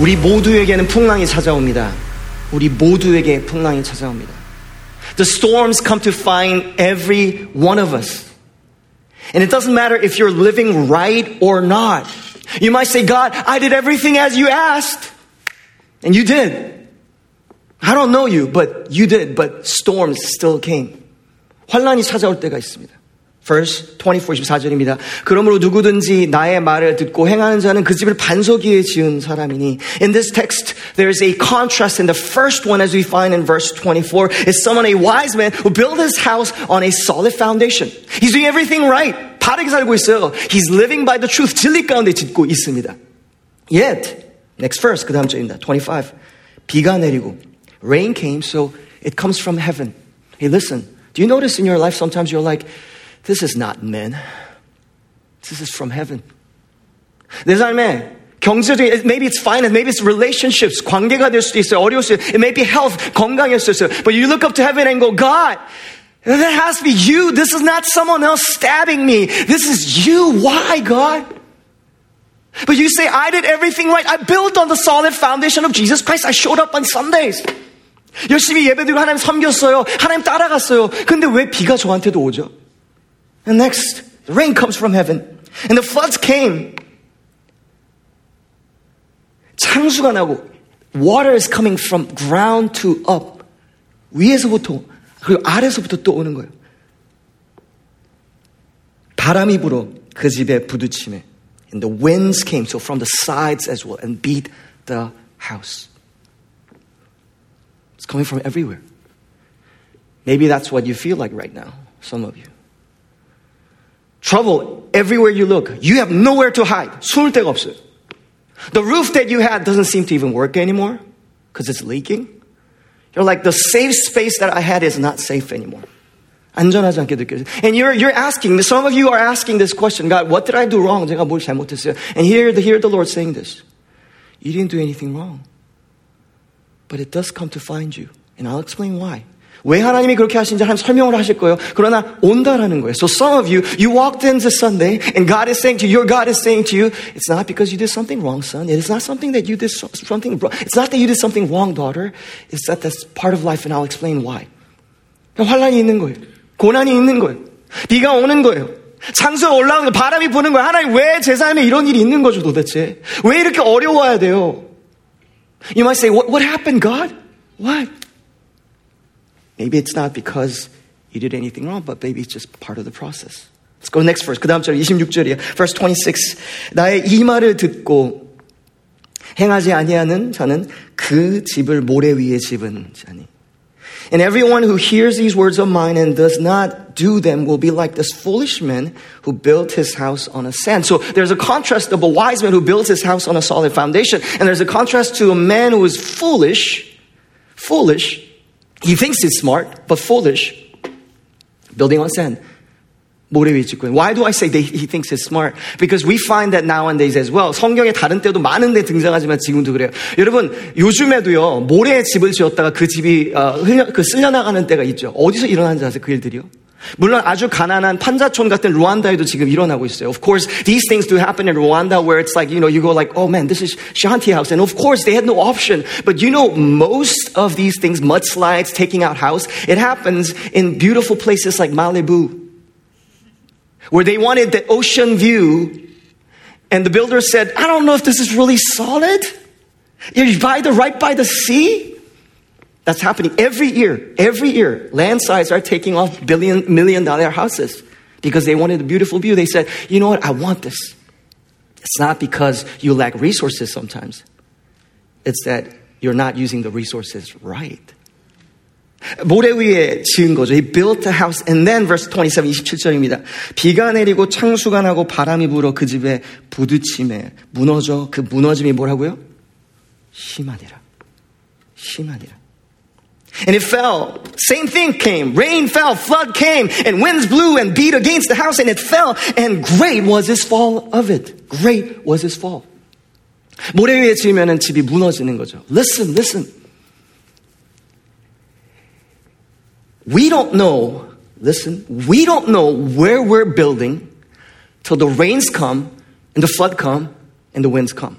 우리 모두에게는 풍랑이 찾아옵니다. 우리 모두에게 풍랑이 찾아옵니다. The storms come to find every one of us. And it doesn't matter if you're living right or not. You might say, God, I did everything as you asked. And you did. I don't know you, but you did. But storms still came. 환란이 찾아올 때가 있습니다. verse 24, 24절입니다. 그러므로 누구든지 나의 말을 듣고 행하는 자는 그 집을 반석 위에 지은 사람이니. In this text, there is a contrast in the first one as we find in verse 24 is someone, a wise man who built his house on a solid foundation. He's doing everything right. 바르게 살고 있어요. He's living by the truth. 진리 가운데 짓고 있습니다. Yet, next verse, 그 다음 절입니다. 25. 비가 내리고, rain came, so it comes from heaven. Hey, listen. Do you notice in your life sometimes you're like, this is not men. This is from heaven. 내 삶에 경제적인, maybe it's finance, maybe it's relationships, 관계가 될 수도 있어요. 어려울 수 있어요. It may be health, 건강일 수 있어요. But you look up to heaven and go, God, that has to be you. This is not someone else stabbing me. This is you. Why, God? But you say, I did everything right. I built on the solid foundation of Jesus Christ. I showed up on Sundays. 열심히 예배드리고 하나님 섬겼어요. 하나님 따라갔어요. 근데 왜 비가 저한테도 오죠? And next, the rain comes from heaven. And the floods came. 창수가 나고 water is coming from ground to up. 위에서부터 그리고 아래서부터 또 오는 거예요. 바람이 불어 그 집에 부딪히네. And the winds came, so from the sides as well, and beat the house. It's coming from everywhere. Maybe that's what you feel like right now, some of you. Trouble everywhere you look. You have nowhere to hide. 숨을 데가 없어요. The roof that you had doesn't seem to even work anymore because it's leaking. You're like, the safe space that I had is not safe anymore. 안전하지 않게 느껴져요. And you're, you're asking, some of you are asking this question, God, what did I do wrong? 제가 뭘 잘못했어요? And here, hear the Lord saying this. You didn't do anything wrong. But it does come to find you. And I'll explain why. 왜 하나님이 그렇게 하신지 하나님 설명을 하실 거예요. 그러나 온다라는 거예요. So some of you, you walked in this Sunday and God is saying to you, your God is saying to you, it's not because you did something wrong, son. It is not something that you did something wrong. It's not that you did something wrong, daughter. It's that that's part of life and I'll explain why. 환란이 있는 거예요. 고난이 있는 거예요. 비가 오는 거예요. 창수가 올라오는 거, 바람이 부는 거예요. 하나님 왜 제 삶에 이런 일이 있는 거죠 도대체? 왜 이렇게 어려워야 돼요? You might say, what, what happened, God? What? Maybe it's not because you did anything wrong, but maybe it's just part of the process. Let's go next verse. 그 다음 절 26절이에요. Verse 26. 나의 이 말을 듣고 행하지 아니하는 자는 그 집을 모래 위에 집은 자니. And everyone who hears these words of mine and does not do them will be like this foolish man who built his house on a sand. So there's a contrast of a wise man who builds his house on a solid foundation. And there's a contrast to a man who is foolish, foolish. He thinks he's smart, but foolish, building on sand. 모래 위에 짓고 Why do I say that he thinks he's smart? Because we find that nowadays as well. 성경에 다른 때도 많은 데 등장하지만 지금도 그래요. 여러분 요즘에도요 모래에 집을 지었다가 그 집이 어, 흘려, 그 쓸려나가는 때가 있죠. 어디서 일어나는지 아세요? 그 일들이요? 물론 아주 가난한 판자촌 같은 루안다에도 지금 일어나고 있어요. Of course, these things do happen in Rwanda where it's like, you know, you go like, oh man, this is shanty house. And of course, they had no option. But you know, most of these things, mudslides, taking out house, it happens in beautiful places like Malibu where they wanted the ocean view. And the builder said, I don't know if this is really solid. You buy the right by the sea. That's happening every year. Every year, landsides are taking off billion, million dollar houses because they wanted a beautiful view. They said, you know what? I want this. It's not because you lack resources sometimes. It's that you're not using the resources right. 모래 위에 지은 거죠. He built a house. And then verse 27, 27절입니다. 비가 내리고 창수가 나고 바람이 불어 그 집에 부딪힘에 무너져 그 무너짐이 뭐라고요? 심하니라. 심하니라. And it fell. Same thing came. Rain fell, flood came, and winds blew and beat against the house, and it fell. And great was his fall of it. Great was his fall. 모래 위에 지으면 집이 무너지는 거죠. Listen, listen. We don't know, listen, we don't know where we're building till the rains come and the flood come and the winds come.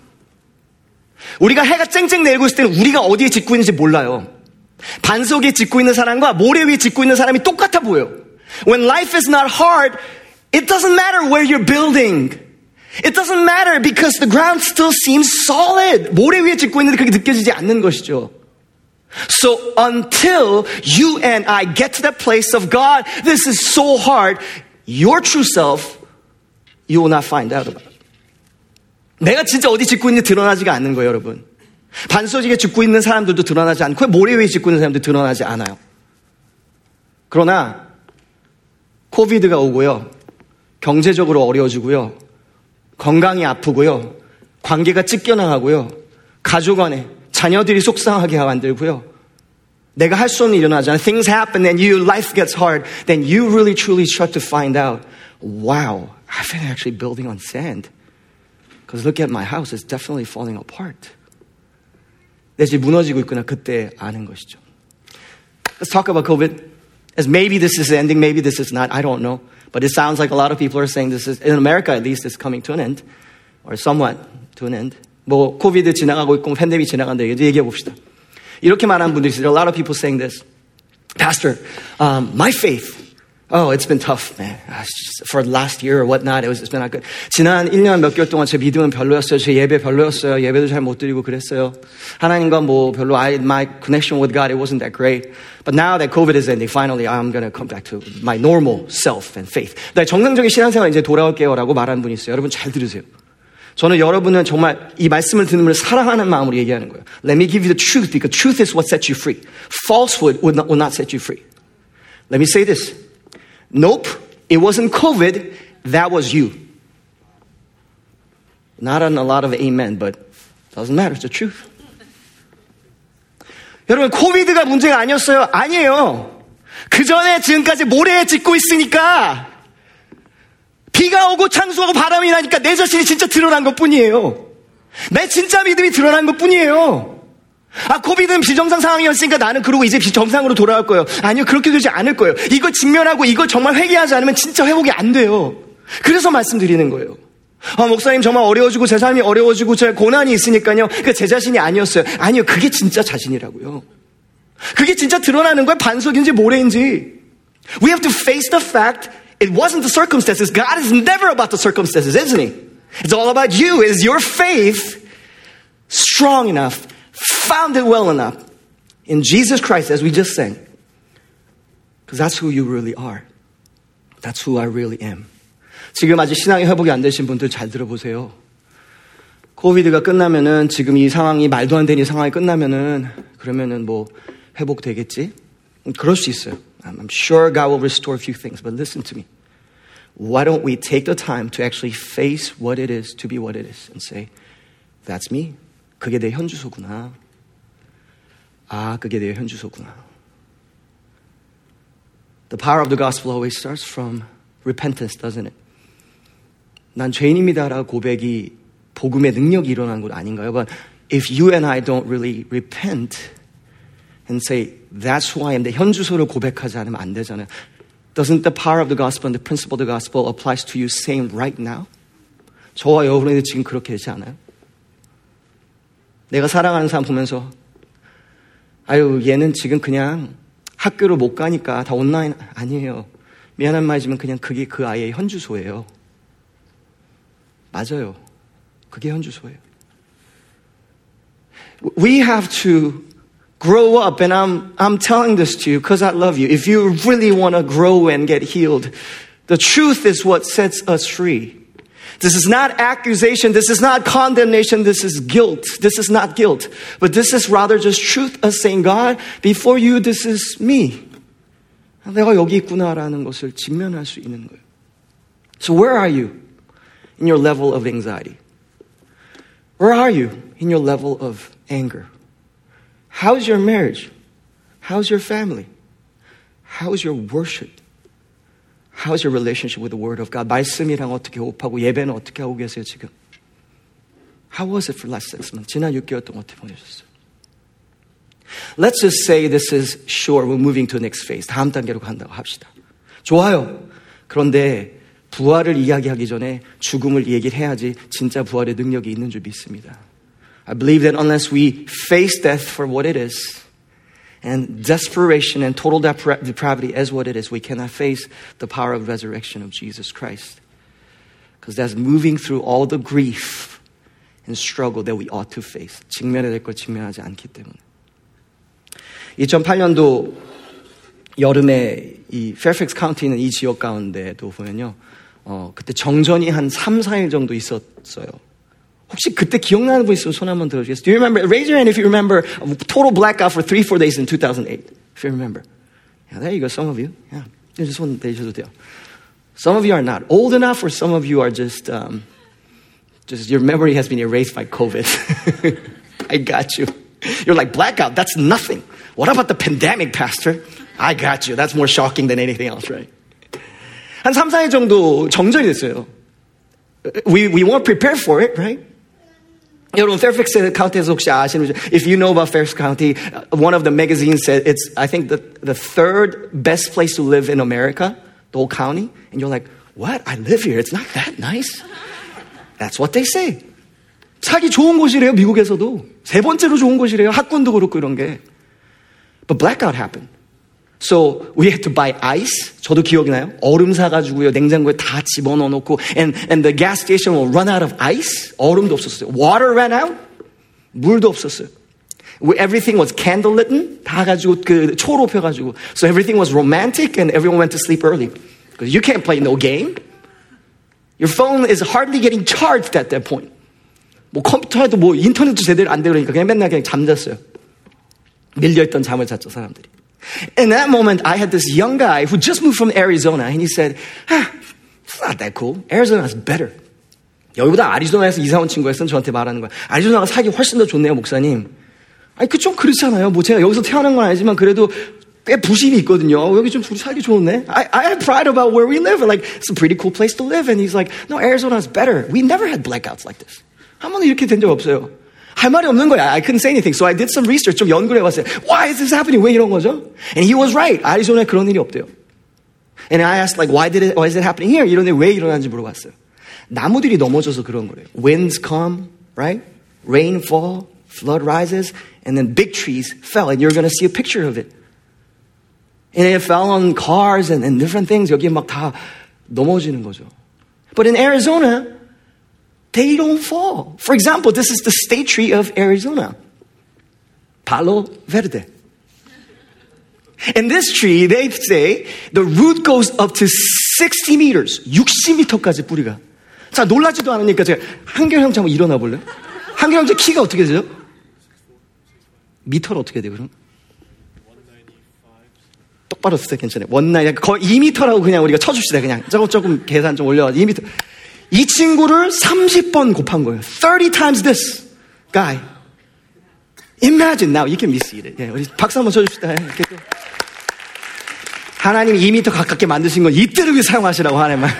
우리가 해가 쨍쨍 내리고 있을 때는 우리가 어디에 짓고 있는지 몰라요. 반석에 짓고 있는 사람과 모래 위에 짓고 있는 사람이 똑같아 보여. When life is not hard, it doesn't matter where you're building. It doesn't matter because the ground still seems solid. 모래 위에 짓고 있는데 그게 느껴지지 않는 것이죠. So until you and I get to that place of God, this is so hard, your true self, you will not find out about it. 내가 진짜 어디 짓고 있는지 드러나지가 않는 거예요, 여러분. 반소직에 짓고 있는 사람들도 드러나지 않고 모래 위에 짓고 있는 사람도 드러나지 않아요. 그러나 코비드가 오고요. 경제적으로 어려워지고요. 건강이 아프고요. 관계가 찢겨나가고요. 가족 안에 자녀들이 속상하게 만들고요. 내가 할 수 없는 일이 일어나잖아요. Things happen and you life gets hard. Then you really truly start to find out, wow, I've been actually building on sand. Because look at my house, it's definitely falling apart. 내 집 무너지고 있구나. 그때 아는 것이죠. Let's talk about COVID. As maybe this is ending, maybe this is not. I don't know. But it sounds like a lot of people are saying this is, in America at least, it's coming to an end. Or somewhat to an end. 뭐, 코비드 지나가고 있고, 팬데믹 지나간다. 얘기해 봅시다. 이렇게 말하는 분들이 있어요. A lot of people saying this. Pastor, um, my faith Oh, it's been tough, man. For the last year or whatnot, it was, it's been not good. 지난 1년 몇 개월 동안 제 믿음은 별로였어요. 제 예배 별로였어요. 예배도 잘 못 드리고 그랬어요. 하나님과 뭐 별로 I, my connection with God, it wasn't that great. But now that COVID is ending, finally I'm going to come back to my normal self and faith. 나 정상적인 신앙생활 이제 돌아올게요라고 말하는 분이 있어요. 여러분 잘 들으세요. 저는 여러분은 정말 이 말씀을 듣는 분을 사랑하는 마음으로 얘기하는 거예요. Let me give you the truth because truth is what sets you free. Falsehood will not, will not set you free. Let me say this. Nope, it wasn't COVID, that was you. Not on a lot of amen, but doesn't matter, it's the truth. 여러분, 코비드가 문제가 아니었어요? 아니에요. 그 전에 지금까지 모래에 짓고 있으니까 비가 오고 창수하고 바람이 나니까 내 자신이 진짜 드러난 것 뿐이에요. 내 진짜 믿음이 드러난 것 뿐이에요. 아, 코비드는 비정상 상황이었으니까 나는 그러고 이제 비정상으로 돌아갈 거예요. 아니요, 그렇게 되지 않을 거예요. 이걸 직면하고 이걸 정말 회개하지 않으면 진짜 회복이 안 돼요. 그래서 말씀드리는 거예요. 아, 목사님 정말 어려워지고 제 삶이 어려워지고 제 고난이 있으니까요. 그제 자신이 아니었어요. 아니요, 그게 진짜 자신이라고요. 그게 진짜 드러나는 거예요. 반석인지 모래인지. We have to face the fact it wasn't the circumstances. God is never about the circumstances, isn't He? It's all about you. Is your faith strong enough found it well enough in Jesus Christ, as we just sang. Because that's who you really are. That's who I really am. 지금 아직 신앙이 회복이 안 되신 분들 잘 들어보세요. 코비드가 끝나면은 지금 이 상황이 말도 안 되는 상황이 끝나면은 그러면은 뭐 회복되겠지? 그럴 수 있어요. I'm sure God will restore a few things, but listen to me. Why don't we take the time to actually face what it is to be what it is and say, that's me. 그게 내 현주소구나. 아, 그게 내 현주소구나. The power of the gospel always starts from repentance, doesn't it? 난 죄인입니다라고 고백이 복음의 능력이 일어난 것 아닌가요? But if you and I don't really repent and say, that's who I am, 내 현주소를 고백하지 않으면 안 되잖아요. Doesn't the power of the gospel and the principle of the gospel applies to you same right now? 저와 여러분에게 지금 그렇게 되지 않아요? 내가 사랑하는 사람 보면서 아유 얘는 지금 그냥 학교를 못 가니까 다 온라인 아니에요. 미안한 말이지만 그냥 그게 그 아이의 현주소예요. 맞아요. 그게 현주소예요. We have to grow up, and I'm, I'm telling this to you because I love you. If you really want to grow and get healed, the truth is what sets us free. This is not accusation. This is not condemnation. This is guilt. This is not guilt. But this is rather just truth of saying, God, before you, this is me. 내가 여기 있구나라는 것을 직면할 수 있는 거예요. So where are you in your level of anxiety? Where are you in your level of anger? How's your marriage? How's your family? How's your worship? How's your relationship with the Word of God? 말씀이랑 어떻게 호흡하고 예배는 어떻게 하고 계세요 지금? How was it for last six months? 지난 6개월 동안 어떻게 보내셨어요? Let's just say this is sure we're moving to the next phase. 다음 단계로 간다고 합시다. 좋아요. 그런데 부활을 이야기하기 전에 죽음을 얘기를 해야지 진짜 부활의 능력이 있는 줄 믿습니다. I believe that unless we face death for what it is, and desperation and total depra- depravity as what it is, we cannot face the power of resurrection of Jesus Christ. Because that's moving through all the grief and struggle that we ought to face. 직면해야 될 걸 직면하지 않기 때문에. 2008년도 여름에 이 페어팩스 카운티는 이 지역 가운데도 보면요. 어, 그때 정전이 한 3, 4일 정도 있었어요. 혹시 그때 기억나는 분 있으면 손 한번 들어주겠어요? Do you remember? Raise your hand if you remember a total blackout for three, four days in 2008. If you remember. Yeah, there you go. Some of you. Yeah. 이제 손 대셔도 돼요. Some of you are not old enough, or some of you are just, um, just your memory has been erased by COVID. I got you. You're like, blackout, that's nothing. What about the pandemic, Pastor? I got you. That's more shocking than anything else, right? 한 3, 4일 정도 정전이 됐어요. We, we weren't prepared for it, right? 여러분, Fairfax 카운티에서 혹시 아시는 if you know about Fairfax County, one of the magazines said it's, I think, the, the third best place to live in America, the whole county. And you're like, what? I live here. It's not that nice. That's what they say. 살기 좋은 곳이래요, 미국에서도. 세 번째로 좋은 곳이래요. 학군도 그렇고 이런 게. But blackout happened. So we had to buy ice. 저도 기억이 나요. 얼음 사가지고요. 냉장고에 다 집어넣어 놓고. And, and the gas station will run out of ice. 얼음도 없었어요. Water ran out. 물도 없었어요. Everything was candlelit. 다 가지고 그 초로 펴가지고. So everything was romantic and everyone went to sleep early. Because you can't play no game. Your phone is hardly getting charged at that point. 뭐 컴퓨터에도 뭐 인터넷도 제대로 안 되니까 그냥 맨날 그냥 잠잤어요. 밀려있던 잠을 잤죠, 사람들이. In that moment, I had this young guy who just moved from Arizona, and he said, ah, it's not that cool. Arizona's better. 여기보다 아리조나에서 이사 온 친구였으면 저한테 말하는 거야. 아리조나가 살기 훨씬 더 좋네요, 목사님. 아니, 그 좀 그렇잖아요. 뭐 제가 여기서 태어난 건 아니지만 그래도 꽤 부심이 있거든요. 여기 좀 둘이 살기 좋네. I, I have pride about where we live. Like, it's a pretty cool place to live. And he's like, no, Arizona's better. We never had blackouts like this. 한 번도 이렇게 된 적 없어요. 할 말이 없는 거야. I couldn't say anything. So I did some research. 좀 연구를 해봤어요. Why is this happening? 왜 이런 거죠? And he was right. 아리조나에 그런 일이 없대요. And I asked, like, why did it, why is it happening here? 이런데 왜 일어나는지 물어봤어요. 나무들이 넘어져서 그런 거래요. Winds come, right? Rain fall, flood rises, and then big trees fell. And you're going to see a picture of it. And it fell on cars and, and different things. 여기 막 다 넘어지는 거죠. But in Arizona, they don't fall. For example, this is the state tree of Arizona. Palo Verde. And this tree, they say, the root goes up to 60 meters. 60m까지 뿌리가. 자, 놀라지도 않으니까 제가 한결 형제 한번 일어나 볼래요? 한결 형제 키가 어떻게 되죠? 미터로 어떻게 돼요, 그럼? 똑바로 쓰세요, 괜찮아요. 원나잇, 거의 2m라고 그냥 우리가 쳐줍시다, 그냥. 조금, 조금 계산 좀 올려가지고 2m. 이 친구를 30번 곱한 거예요. 30 times this guy. Imagine now, you can be seated. 예, 우리 박수 한번 쳐줍시다. 이렇게 또. 하나님이 2m 가깝게 만드신 건 이때를 위해 사용하시라고 하나님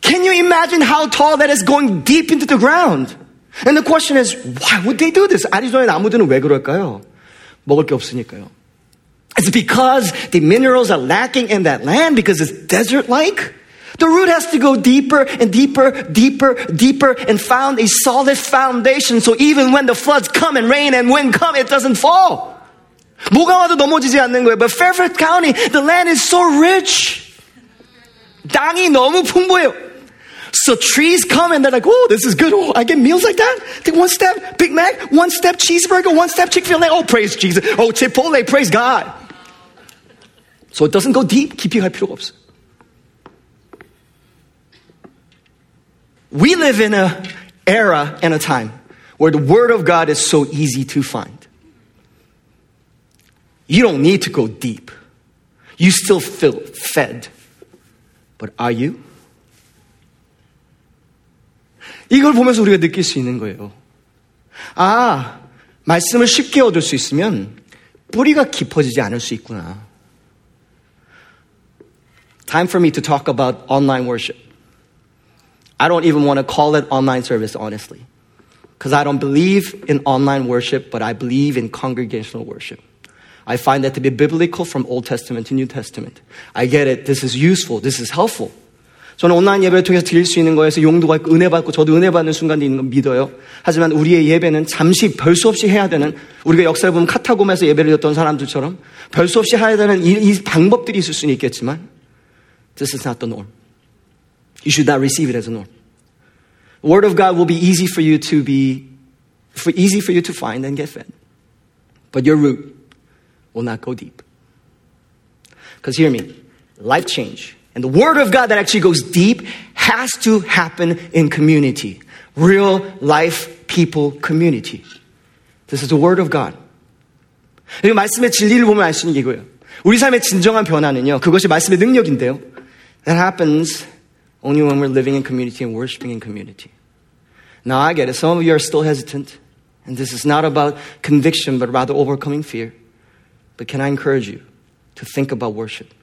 Can you imagine how tall that is going deep into the ground? And the question is, why would they do this? 아리조나의 나무들은 왜 그럴까요? 먹을 게 없으니까요. It's because the minerals are lacking in that land because it's desert-like. The root has to go deeper and deeper, deeper, deeper, and found a solid foundation. So even when the floods come and rain and wind come, it doesn't fall. 뭐가 와도 넘어지지 않는 거예요. But Fairfax County, the land is so rich. 땅이 너무 풍부해요. So trees come and they're like, oh, this is good. Oh, I get meals like that. Take one step, Big Mac, one step cheeseburger, one step Chick-fil-A. Oh, praise Jesus. Oh, Chipotle, praise God. So it doesn't go deep. 깊이 갈 필요가 없어요. We live in an era and a time where the Word of God is so easy to find. You don't need to go deep. You still feel fed. But are you? 이걸 보면서 우리가 느낄 수 있는 거예요. 아, 말씀을 쉽게 얻을 수 있으면 뿌리가 깊어지지 않을 수 있구나. Time for me to talk about online worship. I don't even want to call it online service, honestly. Because I don't believe in online worship, but I believe in congregational worship. I find that to be biblical from Old Testament to New Testament. I get it. This is useful. This is helpful. 저는 온라인 예배를 통해서 드릴 수 있는 거에서 용도가 있고 은혜 받고 저도 은혜 받는 순간도 있는 건 믿어요. 하지만 우리의 예배는 잠시 별 수 없이 해야 되는 우리가 역사를 보면 카타곰에서 예배를 드렸던 사람들처럼 별 수 없이 해야 되는 이, 이 방법들이 있을 수는 있겠지만 this is not the norm. You should not receive it as a norm. The word of God will be easy for you to be for easy for you to find and get fed. But your root will not go deep. Because hear me, life change and the word of God that actually goes deep has to happen in community. Real life people community. This is the word of God. 이 말씀의 진리를 보면 알 수 있는 게 이거예요. 우리 삶의 진정한 변화는요, 그것이 말씀의 능력인데요. That happens only when we're living in community and worshiping in community. Now I get it. Some of you are still hesitant. And this is not about conviction, but rather overcoming fear. But can I encourage you to think about worship?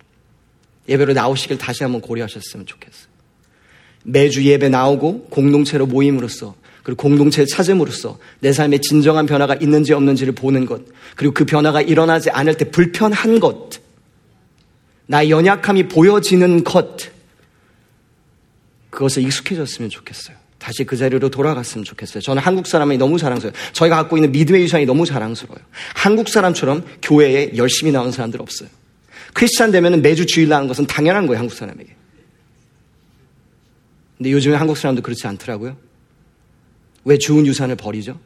예배로 나오시길 다시 한번 고려하셨으면 좋겠어요. 매주 예배 나오고 공동체로 모임으로써 그리고 공동체를 찾음으로써 내 삶에 진정한 변화가 있는지 없는지를 보는 것 그리고 그 변화가 일어나지 않을 때 불편한 것 나의 연약함이 보여지는 것 그것에 익숙해졌으면 좋겠어요. 다시 그 자리로 돌아갔으면 좋겠어요. 저는 한국 사람이 너무 자랑스러워요. 저희가 갖고 있는 믿음의 유산이 너무 자랑스러워요. 한국 사람처럼 교회에 열심히 나오는 사람들 없어요. 크리스찬 되면 매주 주일 나는 것은 당연한 거예요, 한국 사람에게. 근데 요즘에 한국 사람도 그렇지 않더라고요. 왜 좋은 유산을 버리죠?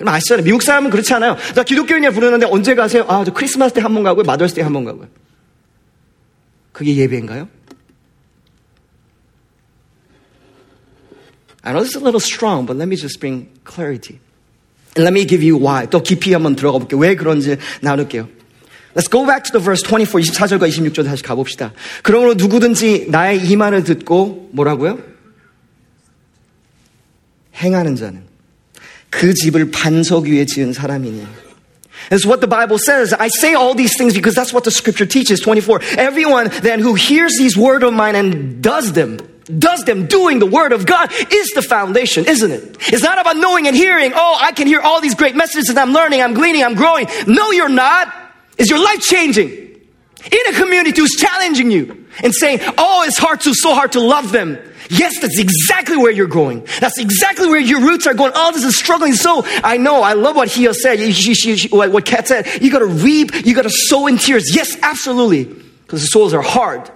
여러분 아시잖아요. 미국 사람은 그렇지 않아요. 나 기독교인이야 부르는데 언제 가세요? 아, 저 크리스마스 때 한 번 가고요. 마더스 때 한 번 가고요. 그게 예배인가요? I know this is a little strong, but let me just bring clarity. And let me give you why. 또 깊이 한번 들어가 볼게요. 왜 그런지 나눌게요. Let's go back to the verse 24, 24절과 26절 다시 가봅시다. 그러므로 누구든지 나의 이 말을 듣고 뭐라고요? 행하는 자는 그 집을 반석 위에 지은 사람이니. That's what the Bible says. I say all these things because that's what the scripture teaches. 24. Everyone then who hears these word of mine and does them, does them, doing the word of God is the foundation, isn't it? It's not about knowing and hearing. Oh, I can hear all these great messages and I'm learning, I'm gleaning, I'm growing. No, you're not. Is your life changing? In a community who's challenging you and saying, oh, it's hard to, so hard to love them. Yes, that's exactly where you're going. That's exactly where your roots are going. Oh, this is struggling. So I know, I love what Hia said, she, she, she, what Kat said. You gotta reap, you gotta sow in tears. Yes, absolutely. Because the souls are hard.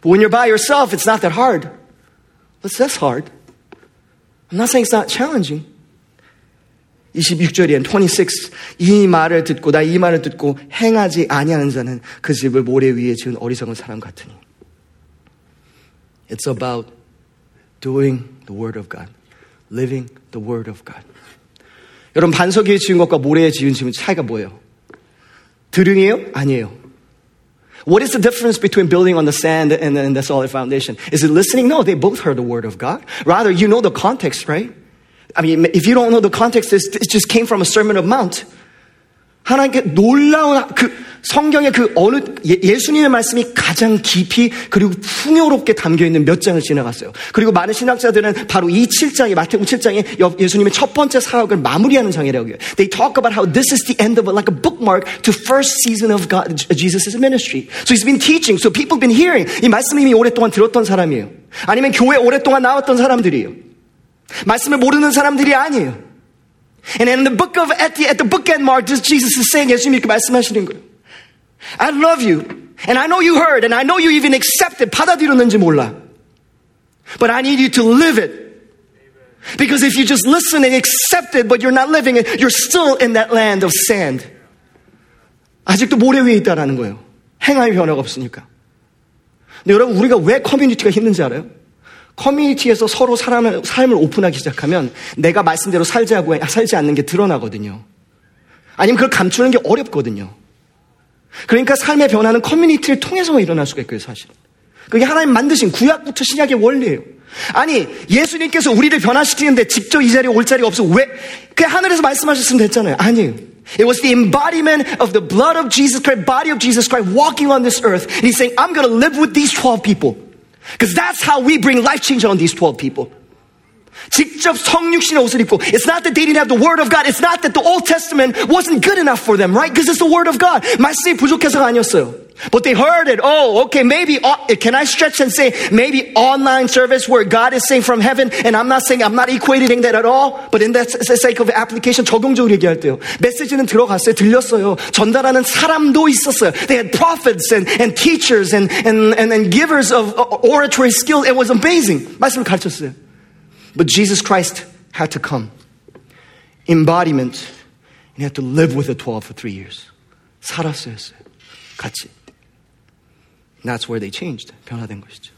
But when you're by yourself, it's not that hard. But that's hard. I'm not saying it's not challenging. 26절이엔 26. 이 말을 듣고 나 이 말을 듣고 행하지 아니하는 자는 그 집을 모래 위에 지은 어리석은 사람 같으니. It's about doing the word of God. living the word of God. 여러분 반석 위에 지은 것과 모래에 지은 집은 차이가 뭐예요? 드릉이에요? 아니에요. What is the difference between building on the sand and, and the solid foundation? Is it listening? No, they both heard the word of God. Rather, you know the context, right? I mean, if you don't know the context, it just came from a Sermon of Mount. 하나님께 놀라운 그 성경의 그 어느 예, 수님의 말씀이 가장 깊이 그리고 풍요롭게 담겨 있는 몇 장을 지나갔어요. 그리고 많은 신학자들은 바로 이 7장이 마태복음 7장이 예수님의 첫 번째 사역을 마무리하는 장이라고 해요. They talk about how this is the end of like a bookmark to first season of God, Jesus' ministry. So he's been teaching. So people have been hearing. 이 말씀을 이미 오랫동안 들었던 사람이에요. 아니면 교회 오랫동안 나왔던 사람들이에요. 말씀을 모르는 사람들이 아니에요. And in the book of, at the, at the bookend mark, Jesus is saying, 예수님 이렇게 말씀하시는 거예요. I love you. And I know you heard, and I know you even accepted, 받아들였는지 몰라. But I need you to live it. Because if you just listen and accept it, but you're not living it, you're still in that land of sand. 아직도 모래 위에 있다라는 거예요. 행함의 변화가 없으니까. 근데 여러분, 우리가 왜 커뮤니티가 힘든지 알아요? 커뮤니티에서 서로 사람을, 삶을 오픈하기 시작하면 내가 말씀대로 살지, 하고, 살지 않는 게 드러나거든요. 아니면 그걸 감추는 게 어렵거든요. 그러니까 삶의 변화는 커뮤니티를 통해서 일어날 수가 있고요, 사실. 그게 하나님 만드신 구약부터 신약의 원리예요. 아니, 예수님께서 우리를 변화시키는데 직접 이 자리에 올 자리가 없어. 왜? 그냥 하늘에서 말씀하셨으면 됐잖아요. 아니에요. It was the embodiment of the blood of Jesus Christ, body of Jesus Christ walking on this earth. And he's saying, I'm going to live with these 12 people. Because that's how we bring life change on these 12 people. 직접 성육신의 옷을 입고 It's not that they didn't have the word of God. It's not that the Old Testament wasn't good enough for them, right? Because it's the word of God. 말씀이 부족해서가 아니었어요. But they heard it. Oh, okay, maybe, uh, can I stretch and say, maybe online service where God is saying from heaven, and I'm not saying, I'm not equating that at all, but in that sake of application 적용적으로 얘기할 때요. 메시지는 들어갔어요. 들렸어요. 전달하는 사람도 있었어요. They had prophets and, and teachers and, and, and, and givers of oratory skill. It was amazing. 말씀을 가르쳤어요. But Jesus Christ had to come. Embodiment. And he had to live with the 12 for three years. 살았어요. 같이. And that's where they changed. 변화된 것이죠.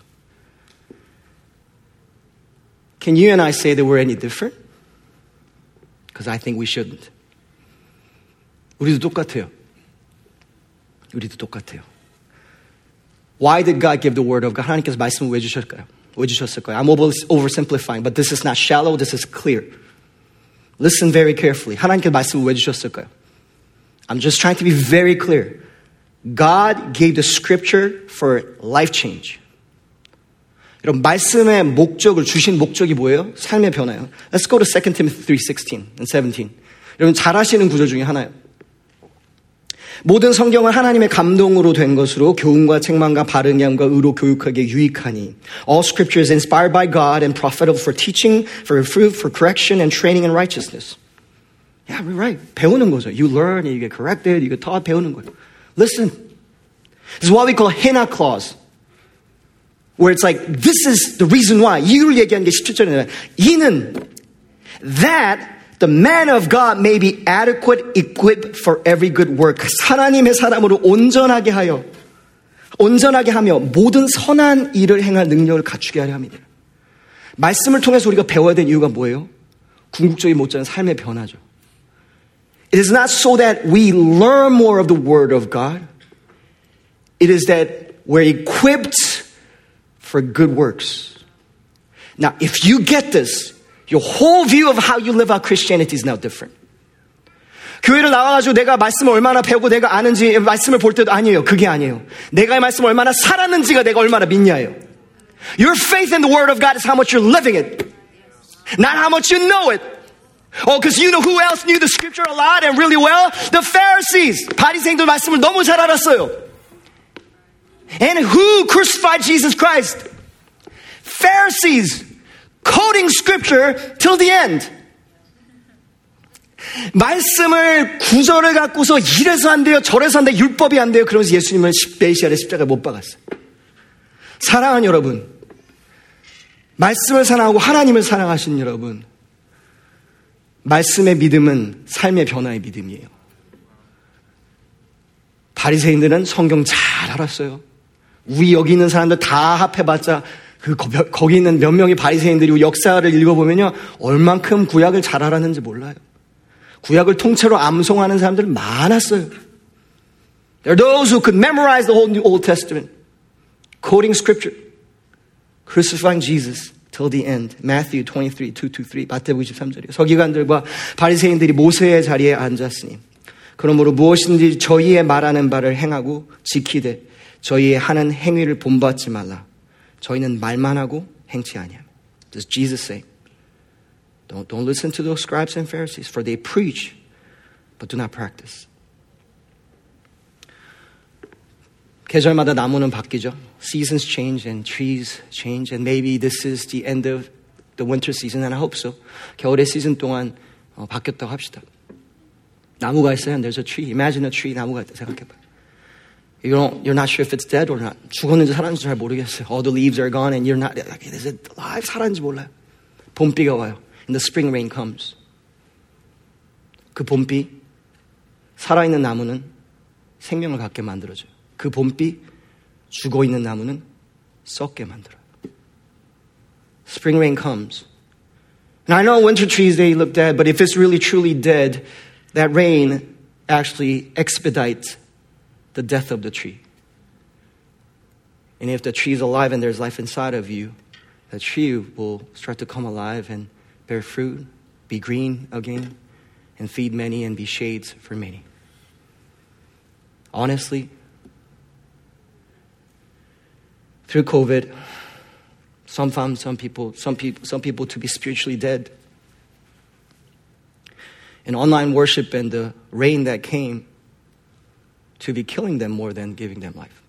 Can you and I say that we're any different? Because I think we shouldn't. 우리도 똑같아요. 우리도 똑같아요. Why did God give the word of God? 하나님께서 말씀을 왜 주셨을까요? 왜 주셨을까요? I'm oversimplifying, but this is not shallow, this is clear. Listen very carefully. 하나님께서 말씀을 왜 주셨을까요? I'm just trying to be very clear. God gave the scripture for life change. 여러분 말씀의 목적을 주신 목적이 뭐예요? 삶의 변화예요. Let's go to 2 Timothy 3:16 and 17. 여러분 잘 아시는 구절 중에 하나예요. 모든 성경은 하나님의 감동으로 된 것으로 교훈과 책망과 바른 양과 의로 교육하기에 유익하니 all scripture is inspired by God and profitable for teaching, for reproof, for correction and training in righteousness. Yeah, we're right. 배우는 거죠. You learn, you get corrected, you get taught 배우는 거예요. Listen. This is what we call hina clause. Where it's like this is the reason why 이유를 얘기하는 게 17절이잖아요. 이는 that the man of God may be adequate, equipped for every good work. 하나님의 사람으로 온전하게 하여, 온전하게 하며 모든 선한 일을 행할 능력을 갖추게 하려 합니다. 말씀을 통해서 우리가 배워야 될 이유가 뭐예요? 궁극적인 못지않은 삶의 변화죠. It is not so that we learn more of the Word of God. It is that we're equipped for good works. Now, if you get this, your whole view of how you live out Christianity is now different. 교회를 나와가지고 내가 말씀을 얼마나 배우고 내가 아는지 말씀을 볼 때도 아니에요. 그게 아니에요. 내가 이 말씀을 얼마나 살았는지가 내가 얼마나 믿냐예요. Your faith in the Word of God is how much you're living it, not how much you know it. Oh, because you know who else knew the scripture a lot and really well? The Pharisees. 바리새인들 말씀을 너무 잘 알았어요. And who crucified Jesus Christ? Pharisees. Quoting scripture till the end. 말씀을 구절을 갖고서 이래서 안 돼요, 저래서 안 돼요, 율법이 안 돼요. 그러면서 예수님을 메시아의 십자가에 못 박았어요. 사랑하는 여러분, 말씀을 사랑하고 하나님을 사랑하신 여러분, 말씀의 믿음은 삶의 변화의 믿음이에요. 바리새인들은 성경 잘 알았어요. 우리 여기 있는 사람들 다 합해봤자 그 거기 있는 몇 명의 바리새인들이 역사를 읽어보면요 얼만큼 구약을 잘 알았는지 몰라요. 구약을 통째로 암송하는 사람들 많았어요. There are those who could memorize the whole New Old Testament, quoting Scripture, crucifying Jesus till the end. Matthew 23, 2 to 3. 마태복음 23절이에요. 서기관들과 바리새인들이 모세의 자리에 앉았으니 그러므로 무엇인지 저희의 말하는 바를 행하고 지키되 저희의 하는 행위를 본받지 말라. 저희는 말만 하고 행치 아니함. Does Jesus say? Don't, don't listen to those scribes and Pharisees, for they preach, but do not practice. 계절마다 나무는 바뀌죠. Seasons change and trees change, and maybe this is the end of the winter season, and I hope so. 겨울의 시즌 동안 어, 바뀌었다고 합시다. 나무가 있어요, and there's a tree. Imagine a tree, 나무가 있다 생각해봐요. You don't, you're not sure if it's dead or not. 죽었는지 살았는지 잘 모르겠어요. All the leaves are gone and you're not, like, is it alive? 살았는지 몰라요. 봄비가 와요. And the spring rain comes. 그 봄비, 살아있는 나무는 생명을 갖게 만들어줘요. 그 봄비, 죽어있는 나무는 썩게 만들어요. Spring rain comes. And I know winter trees, they look dead, but if it's really truly dead, that rain actually expedites the death of the tree. And if the tree is alive and there's life inside of you, the tree will start to come alive and bear fruit, be green again, and feed many and be shades for many. Honestly, through COVID, some found some people, some people, some people to be spiritually dead. And online worship and the rain that came to be killing them more than giving them life.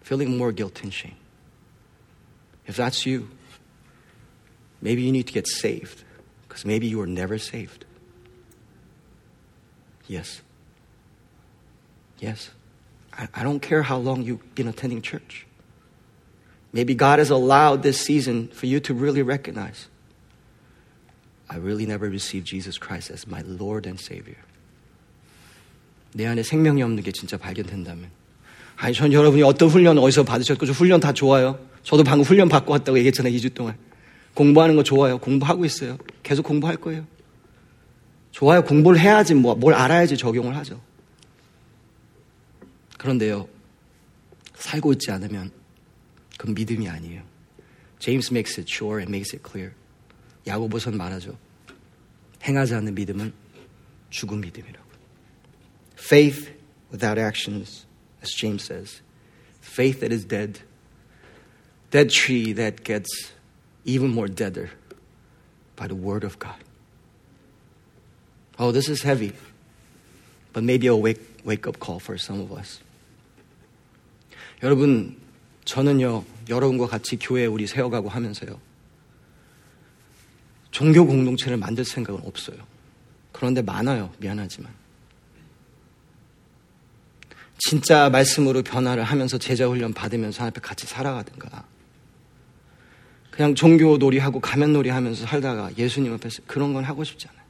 Feeling more guilt and shame. If that's you, maybe you need to get saved because maybe you were never saved. Yes. Yes. I, I don't care how long you've been attending church. Maybe God has allowed this season for you to really recognize I really never received Jesus Christ as my Lord and Savior. 내 안에 생명이 없는 게 진짜 발견된다면. 아니, 전 여러분이 어떤 훈련 어디서 받으셨고, 저 훈련 다 좋아요. 저도 방금 훈련 받고 왔다고 얘기했잖아요, 2주 동안. 공부하는 거 좋아요. 공부하고 있어요. 계속 공부할 거예요. 좋아요. 공부를 해야지, 뭐, 뭘 알아야지 적용을 하죠. 그런데요, 살고 있지 않으면 그건 믿음이 아니에요. James makes it sure and makes it clear. 야고보선 말하죠. 행하지 않는 믿음은 죽은 믿음이라고. Faith without actions, as James says. Faith that is dead. Dead tree that gets even more deader by the word of God. Oh, this is heavy, but maybe a wake, wake up call for some of us. 여러분, 저는요, 여러분과 같이 교회 우리 세워가고 하면서요, 종교 공동체를 만들 생각은 없어요. 그런데 많아요. 미안하지만. 진짜 말씀으로 변화를 하면서 제자 훈련 받으면서 하나님 앞에 같이 살아가든가. 그냥 종교 놀이하고 가면 놀이 하면서 살다가 예수님 앞에서 그런 건 하고 싶지 않아요.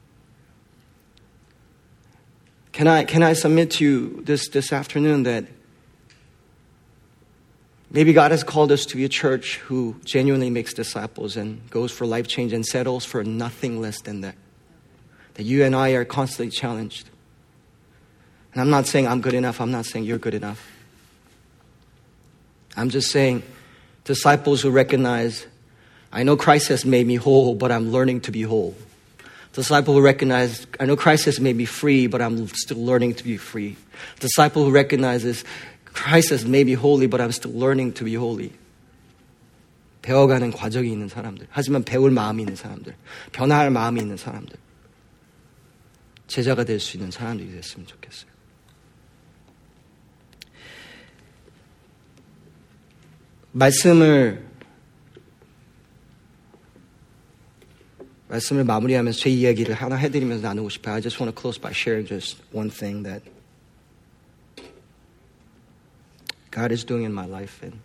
Can I, can I submit to you this, this afternoon that maybe God has called us to be a church who genuinely makes disciples and goes for life change and settles for nothing less than that? That you and I are constantly challenged. And I'm not saying I'm good enough, I'm not saying you're good enough. I'm just saying disciples who recognize, I know Christ has made me whole, but I'm learning to be whole. Disciple who recognize, I know Christ has made me free, but I'm still learning to be free. Disciple who recognizes, Christ has made me holy, but I'm still learning to be holy. 배워가는 과정이 있는 사람들. 하지만 배울 마음이 있는 사람들. 변화할 마음이 있는 사람들. 제자가 될 수 있는 사람들이 됐으면 좋겠어요. 말씀을 말씀을 마무리하면서 제 이야기를 하나 해드리면서 나누고 싶어요. I just want to close by sharing just one thing that God is doing in my life. And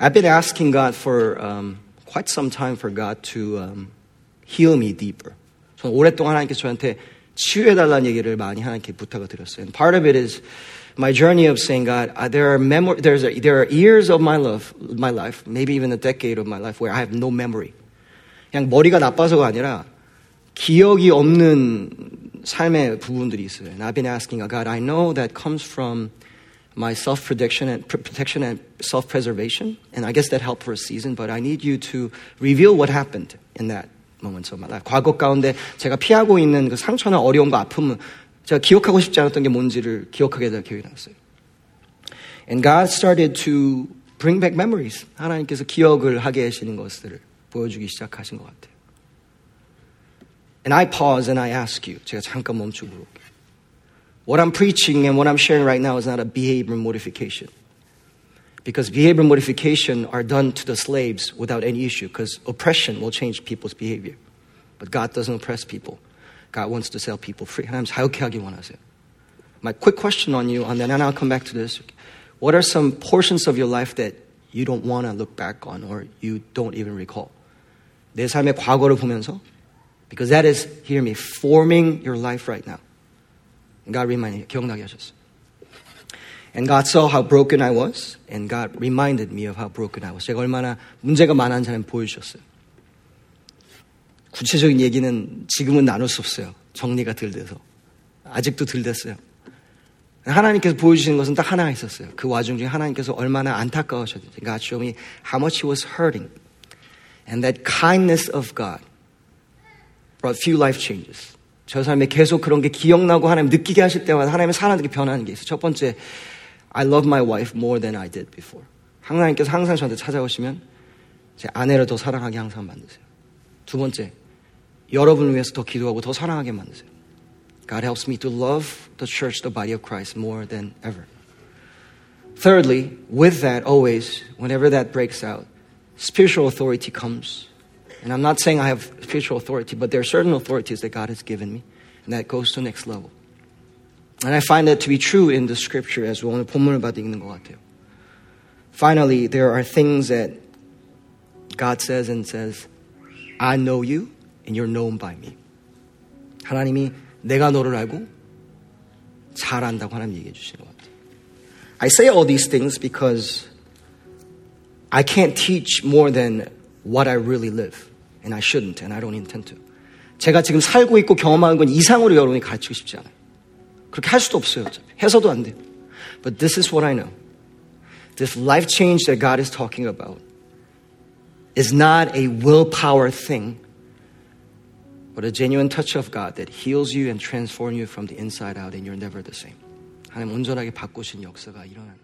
I've been asking God for um, quite some time for God to um, heal me deeper. 저는 오랫동안 하나님께서 저한테 치유해달라는 얘기를 많이 하나님께 부탁을 드렸어요. And part of it is my journey of saying, God, uh, there are memor- there's a, there are years of my life, my life, maybe even a decade of my life where I have no memory. 그냥 머리가 나빠서가 아니라 기억이 없는 삶의 부분들이 있어요. And I've been asking God, I know that comes from my self-protection and protection and self-preservation, and I guess that helped for a season. But I need you to reveal what happened in that moments of my life. 과거 가운데 제가 피하고 있는 그 상처나 어려움과 아픔은 제가 기억하고 싶지 않았던 게 뭔지를 기억하게 될 기억이 났어요. And God started to bring back memories. 하나님께서 기억을 하게 하시는 것들을 보여주기 시작하신 것 같아요. And I pause and I ask you. 제가 잠깐 멈추고 물어볼게요. What I'm preaching and what I'm sharing right now is not a behavior modification. Because behavior modification are done to the slaves without any issue because oppression will change people's behavior. But God doesn't oppress people. God wants to set people free. 하나님 자유케 하기 원하세요. My quick question on you, and then I'll come back to this. What are some portions of your life that you don't want to look back on or you don't even recall? 내 삶의 과거를 보면서 because that is, hear me, forming your life right now. And God reminded me, 기억나게 하셨어요. And God saw how broken I was, and God reminded me of how broken I was. 제가 얼마나 문제가 많은 사람 보여주셨어요. 구체적인 얘기는 지금은 나눌 수 없어요. 정리가 덜 돼서. 아직도 덜 됐어요. 하나님께서 보여주시는 것은 딱 하나가 있었어요. 그 와중 중에 하나님께서 얼마나 안타까우셨는지. God showed me how much he was hurting. And that kindness of God brought few life changes. 저 삶에 계속 그런 게 기억나고 하나님 느끼게 하실 때마다 하나님의 사람들이 변하는 게 있어요. 첫 번째, I love my wife more than I did before. 하나님께서 항상 저한테 찾아오시면 제 아내를 더 사랑하게 항상 만드세요. 두 번째, 여러분을 위해서 더 기도하고 더 사랑하게 만드세요. God helps me to love the church, the body of Christ, more than ever. Thirdly, with that, always, whenever that breaks out, spiritual authority comes. And I'm not saying I have spiritual authority, but there are certain authorities that God has given me, and that goes to the next level. And I find that to be true in the scripture as well. 오늘 본문을 봐도 읽는 것 같아요. Finally, there are things that God says and says, I know you and you're known by me. 하나님이 내가 너를 알고 잘 안다고 하나님 얘기해 주시는 것 같아요. I say all these things because I can't teach more than what I really live. And I shouldn't, and I don't intend to. 제가 지금 살고 있고 경험하는 건 이상으로 여러분이 가르치고 싶지 않아요. 그렇게 할 수도 없어요. 어차피. 해서도 안 돼요. But this is what I know. This life change that God is talking about is not a willpower thing, but a genuine touch of God that heals you and transforms you from the inside out, and you're never the same. 하나님 온전하게 바꾸신 역사가 일어나는.